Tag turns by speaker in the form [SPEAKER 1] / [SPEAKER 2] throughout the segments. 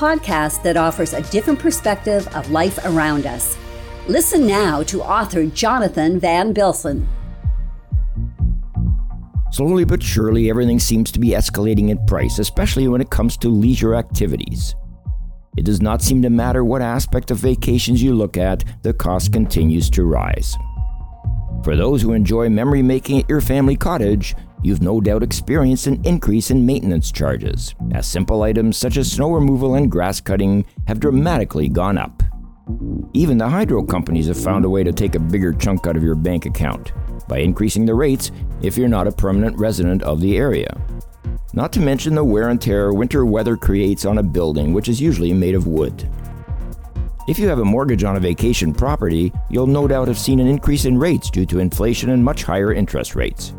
[SPEAKER 1] podcast that offers a different perspective of life around us. Listen now to author Jonathan Van Bilsen.
[SPEAKER 2] Slowly but surely, everything seems to be escalating in price, especially when it comes to leisure activities. It does not seem to matter what aspect of vacations you look at, the cost continues to rise. For those who enjoy memory making at your family cottage, you've no doubt experienced an increase in maintenance charges, as simple items such as snow removal and grass cutting have dramatically gone up. Even the hydro companies have found a way to take a bigger chunk out of your bank account by increasing the rates if you're not a permanent resident of the area. Not to mention the wear and tear winter weather creates on a building, which is usually made of wood. If you have a mortgage on a vacation property, you'll no doubt have seen an increase in rates due to inflation and much higher interest rates.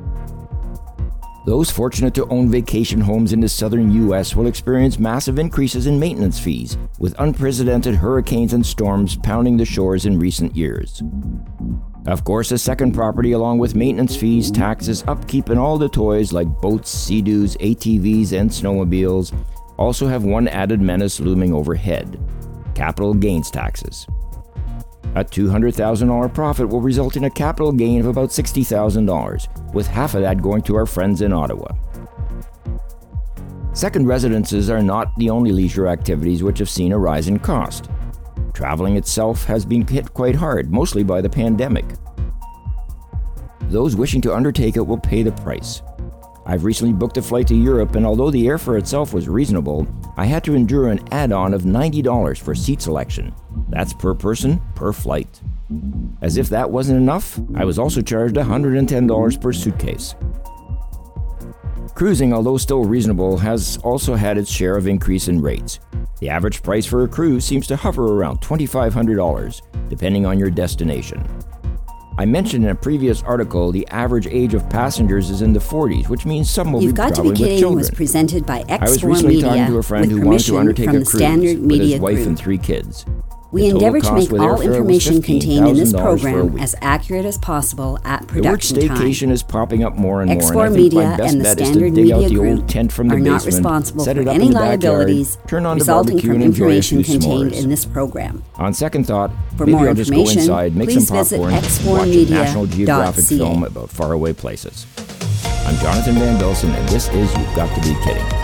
[SPEAKER 2] Those fortunate to own vacation homes in the southern U.S. will experience massive increases in maintenance fees, with unprecedented hurricanes and storms pounding the shores in recent years. Of course, a second property, along with maintenance fees, taxes, upkeep, and all the toys like boats, sea-doos, ATVs, and snowmobiles, also have one added menace looming overhead capital gains taxes. A $200,000 profit will result in a capital gain of about $60,000, with half of that going to our friends in Ottawa. Second residences are not the only leisure activities which have seen a rise in cost. Traveling itself has been hit quite hard, mostly by the pandemic. Those wishing to undertake it will pay the price. I've recently booked a flight to Europe, and although the airfare itself was reasonable, I had to endure an add on of $90 for seat selection. That's per person, per flight. As if that wasn't enough, I was also charged $110 per suitcase. Cruising, although still reasonable, has also had its share of increase in rates. The average price for a cruise seems to hover around $2,500, depending on your destination. I mentioned in a previous article the average age of passengers is in the 40s, which means some will
[SPEAKER 1] You've
[SPEAKER 2] be
[SPEAKER 1] Got to Be
[SPEAKER 2] with
[SPEAKER 1] Kidding
[SPEAKER 2] children.
[SPEAKER 1] was presented by
[SPEAKER 2] I was
[SPEAKER 1] X4
[SPEAKER 2] recently
[SPEAKER 1] Media
[SPEAKER 2] talking to a friend
[SPEAKER 1] with
[SPEAKER 2] who wanted to
[SPEAKER 1] permission
[SPEAKER 2] undertake
[SPEAKER 1] from
[SPEAKER 2] a
[SPEAKER 1] the
[SPEAKER 2] cruise
[SPEAKER 1] Standard
[SPEAKER 2] with his wife
[SPEAKER 1] Group.
[SPEAKER 2] and three kids.
[SPEAKER 1] We endeavor to make all information contained in this
[SPEAKER 2] $15,000 for a
[SPEAKER 1] program as accurate as possible at
[SPEAKER 2] The word
[SPEAKER 1] production time.
[SPEAKER 2] staycation is popping up more and more, and
[SPEAKER 1] X4
[SPEAKER 2] I think
[SPEAKER 1] Media and the Standard Media Group
[SPEAKER 2] tent from the
[SPEAKER 1] are not
[SPEAKER 2] basement,
[SPEAKER 1] responsible
[SPEAKER 2] set
[SPEAKER 1] for any
[SPEAKER 2] backyard,
[SPEAKER 1] liabilities
[SPEAKER 2] turn on the
[SPEAKER 1] resulting from
[SPEAKER 2] and enjoy a
[SPEAKER 1] information contained
[SPEAKER 2] s'mores.
[SPEAKER 1] in this program.
[SPEAKER 2] On second thought,
[SPEAKER 1] For
[SPEAKER 2] maybe
[SPEAKER 1] more
[SPEAKER 2] I'll just go
[SPEAKER 1] information,
[SPEAKER 2] inside, make
[SPEAKER 1] please
[SPEAKER 2] some
[SPEAKER 1] visit
[SPEAKER 2] popcorn, watch a National Geographic film about faraway places. I'm Jonathan Van Bilsen, and this is You've Got to Be Kidding.